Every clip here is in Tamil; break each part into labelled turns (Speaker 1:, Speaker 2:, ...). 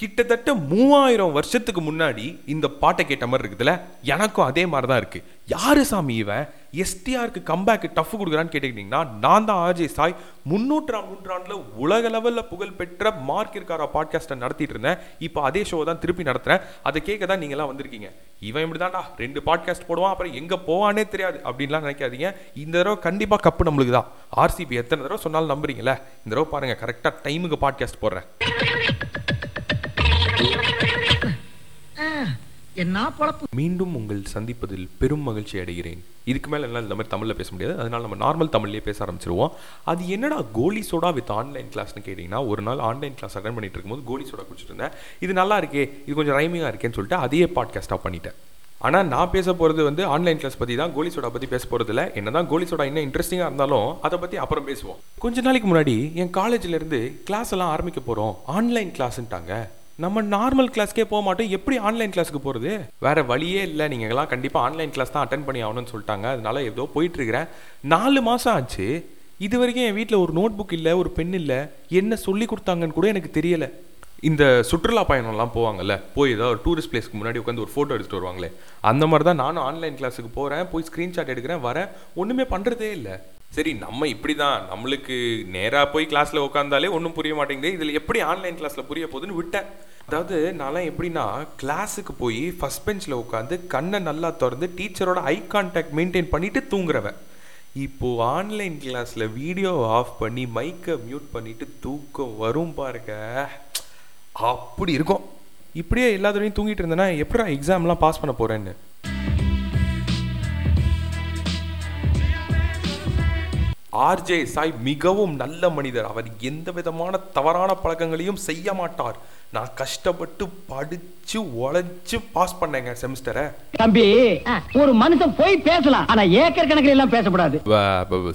Speaker 1: கிட்டத்தட்ட மூவாயிரம் வருஷத்துக்கு முன்னாடி இந்த பாட்டை கேட்ட மாதிரி இருக்குதுல்ல? எனக்கும் அதே மாதிரி தான் இருக்கு. யாரு சாமி இவன் எஸ்டிஆருக்கு கம்பேக் டஃப் கொடுக்குறான்னு கேட்டுக்கிட்டீங்கன்னா நான் தான் ஆர்ஜே சாய். முன்னூற்றாம் நூற்றாண்டில் உலக லெவல்ல புகழ்பெற்ற மார்க் இருக்காரா பாட்காஸ்ட்டை நடத்திட்டு இருந்தேன். இப்போ அதே ஷோ தான் திருப்பி நடத்துகிறேன் அதை கேட்க தான் நீங்களாம் வந்திருக்கீங்க. இவன் இப்படிதான்டா. ரெண்டு பாட்காஸ்ட் போடுவான் அப்புறம் எங்கே போவானே தெரியாது அப்படின்லாம் நினைக்காதீங்க. இந்த தடவை கண்டிப்பாக கப்பு நம்மளுக்கு தான் ஆர்சிபி எத்தனை தடவை சொன்னாலும் நம்புறீங்களே இந்த தடவை பாருங்கள் கரெக்டாக டைமுக்கு பாட்காஸ்ட் போடுறேன்.
Speaker 2: என்ன பொழப்பு?
Speaker 1: மீண்டும் உங்கள் சந்திப்பதில் பெரும் மகிழ்ச்சி அடைகிறேன். இதுக்கு மேலே என்னால் இந்த மாதிரி தமிழில் பேச முடியாது. அதனால நம்ம நார்மல் தமிழ்லேயே பேச ஆரம்பிச்சிருவோம். அது என்னடா கோலி சோடா வித் ஆன்லைன் கிளாஸ்னு கேட்டிங்கன்னா ஒரு நாள் ஆன்லைன் கிளாஸ் அட்டன் பண்ணிட்டு இருக்கும்போது கோலி சோடா குடிச்சிட்டு இருந்தேன். இது நல்லா இருக்கே இது கொஞ்சம் ரைமிங்காக இருக்கேன்னு சொல்லிட்டு அதையே பாட்காஸ்ட்டாக பண்ணிட்டேன். ஆனால் நான் பேச போகிறது வந்து ஆன்லைன் கிளாஸ் பற்றி தான் கோலி சோடா பற்றி பேச போகிறதில்ல என்ன தான் கோலி சோடா இன்னும் இன்ட்ரெஸ்டிங்காக இருந்தாலும் அதை பற்றி அப்புறம் பேசுவோம். கொஞ்ச நாளைக்கு முன்னாடி என் காலேஜ்லேருந்து கிளாஸ் எல்லாம் ஆரம்பிக்க போகிறோம் ஆன்லைன் கிளாஸ்ன்ட்டாங்க நம்ம நார்மல் கிளாஸ்க்கே போக மாட்டோம். எப்படி ஆன்லைன் கிளாஸ்க்கு போகிறது வேற வழியே இல்லை. நீங்கள் எல்லாம் கண்டிப்பாக ஆன்லைன் கிளாஸ் தான் அட்டன் பண்ணி ஆகணும்னு சொல்லிட்டாங்க. அதனால ஏதோ போயிட்டு இருக்கிறேன் நாலு மாதம் ஆச்சு. இது வரைக்கும் என் வீட்டில் ஒரு நோட் புக் இல்லை ஒரு பென் இல்லை. என்ன சொல்லி கொடுத்தாங்கன்னு கூட எனக்கு தெரியலை. இந்த சுற்றுலா பயணம்லாம் போவாங்கல்ல. போய் ஏதோ ஒரு டூரிஸ்ட் பிளேஸ்க்கு முன்னாடி உட்காந்து ஒரு ஃபோட்டோ எடுத்துகிட்டு வருவாங்களே. அந்த மாதிரி தான் நானும் ஆன்லைன் கிளாஸுக்கு போகிறேன் போய் ஸ்க்ரீன்ஷாட் எடுக்கிறேன். வரேன். ஒன்றுமே பண்ணுறதே இல்லை. சரி நம்ம இப்படி தான் நம்மளுக்கு நேராக போய் கிளாஸில் உட்காந்தாலே ஒன்றும் புரிய மாட்டேங்குது. இதில் எப்படி ஆன்லைன் கிளாஸில் புரிய போகுதுன்னு விட்டேன். அதாவது நான்லாம் எப்படின்னா கிளாஸுக்கு போய் ஃபஸ்ட் பெஞ்சில் உட்காந்து கண்ணை நல்லா திறந்து டீச்சரோட ஐ கான்டாக்ட் மெயின்டைன் பண்ணிட்டு தூங்குறவன். இப்போ ஆன்லைன் கிளாஸில் வீடியோ ஆஃப் பண்ணி மைக்கை மியூட் பண்ணிவிட்டு தூக்கம் வரும் பாருங்க. அப்படி இருக்கும். இப்படியே எல்லா தடவையும் தூங்கிட்டு இருந்தேன்னா எப்படா எக்ஸாம்லாம் பாஸ் பண்ண போகிறேன்னு ஆர்ஜே சாய் மிகவும் நல்ல மனிதர். அவர் எந்த விதமான தவறான பழக்கங்களையும் செய்ய மாட்டார். நான் கஷ்டப்பட்டு படிச்சு உழைச்சு பாஸ் பண்ணேங்க செமிஸ்டரை
Speaker 2: தம்பி ஒரு மனுஷன் போய் பேசலாம் ஆனா ஏக்கர் கணக்கில் எல்லாம் பேசக்கூடாது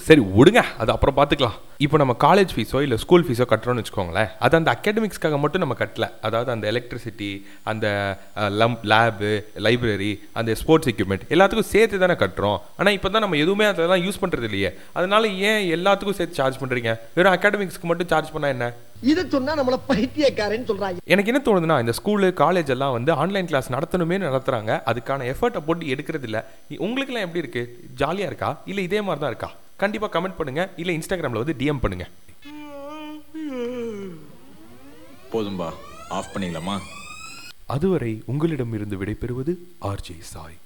Speaker 1: சரி விடுங்க. அது அப்புறம் பார்த்துக்கலாம் இப்போ நம்ம காலேஜ் ஃபீஸோ இல்லை ஸ்கூல் ஃபீஸோ கட்டுறோம்னு வச்சுக்கோங்களேன். அது அந்த அகாடமிக்ஸ்க்காக மட்டும் நம்ம கட்டல. அதாவது அந்த எலக்ட்ரிசிட்டி அந்த லம் லேபு லைப்ரரி அந்த ஸ்போர்ட்ஸ் எக்யூப்மெண்ட் எல்லாத்துக்கும் சேர்த்து தானே கட்டுறோம். ஆனால் இப்போ தான் நம்ம எதுவுமே அதெல்லாம் யூஸ் பண்ணுறது இல்லையே அதனால ஏன் எல்லாத்துக்கும் சேர்த்து சார்ஜ் பண்ணுறீங்க வெறும் அகாடமிக்ஸ்க்கு மட்டும் சார்ஜ் பண்ணால் என்ன?
Speaker 3: இத சொன்னா நம்மள பைத்தியக்காரன்னு சொல்றாங்க.
Speaker 1: எனக்கு என்ன தோணுதுன்னா இந்த ஸ்கூலு காலேஜ் எல்லாம் வந்து ஆன்லைன் கிளாஸ் நடத்தணுமே நடத்துறாங்க. அதுக்கான எஃபர்ட்டை போட்டு எடுக்கிறது இல்ல. உங்களுக்குலாம் எப்படி இருக்கு? ஜாலியா இருக்கா? இல்ல இதே மாதிரி தான் இருக்கா? கண்டிப்பா கமெண்ட் பண்ணுங்க. இல்ல இன்ஸ்டாகிராம்ல வந்து டிஎம் பண்ணுங்க.
Speaker 4: போதும்பா. ஆஃப் பண்ணிடலாமா?
Speaker 1: அதுவரை உங்களிடமிருந்து விடைபெறுவது ஆர்ஜே சாய்.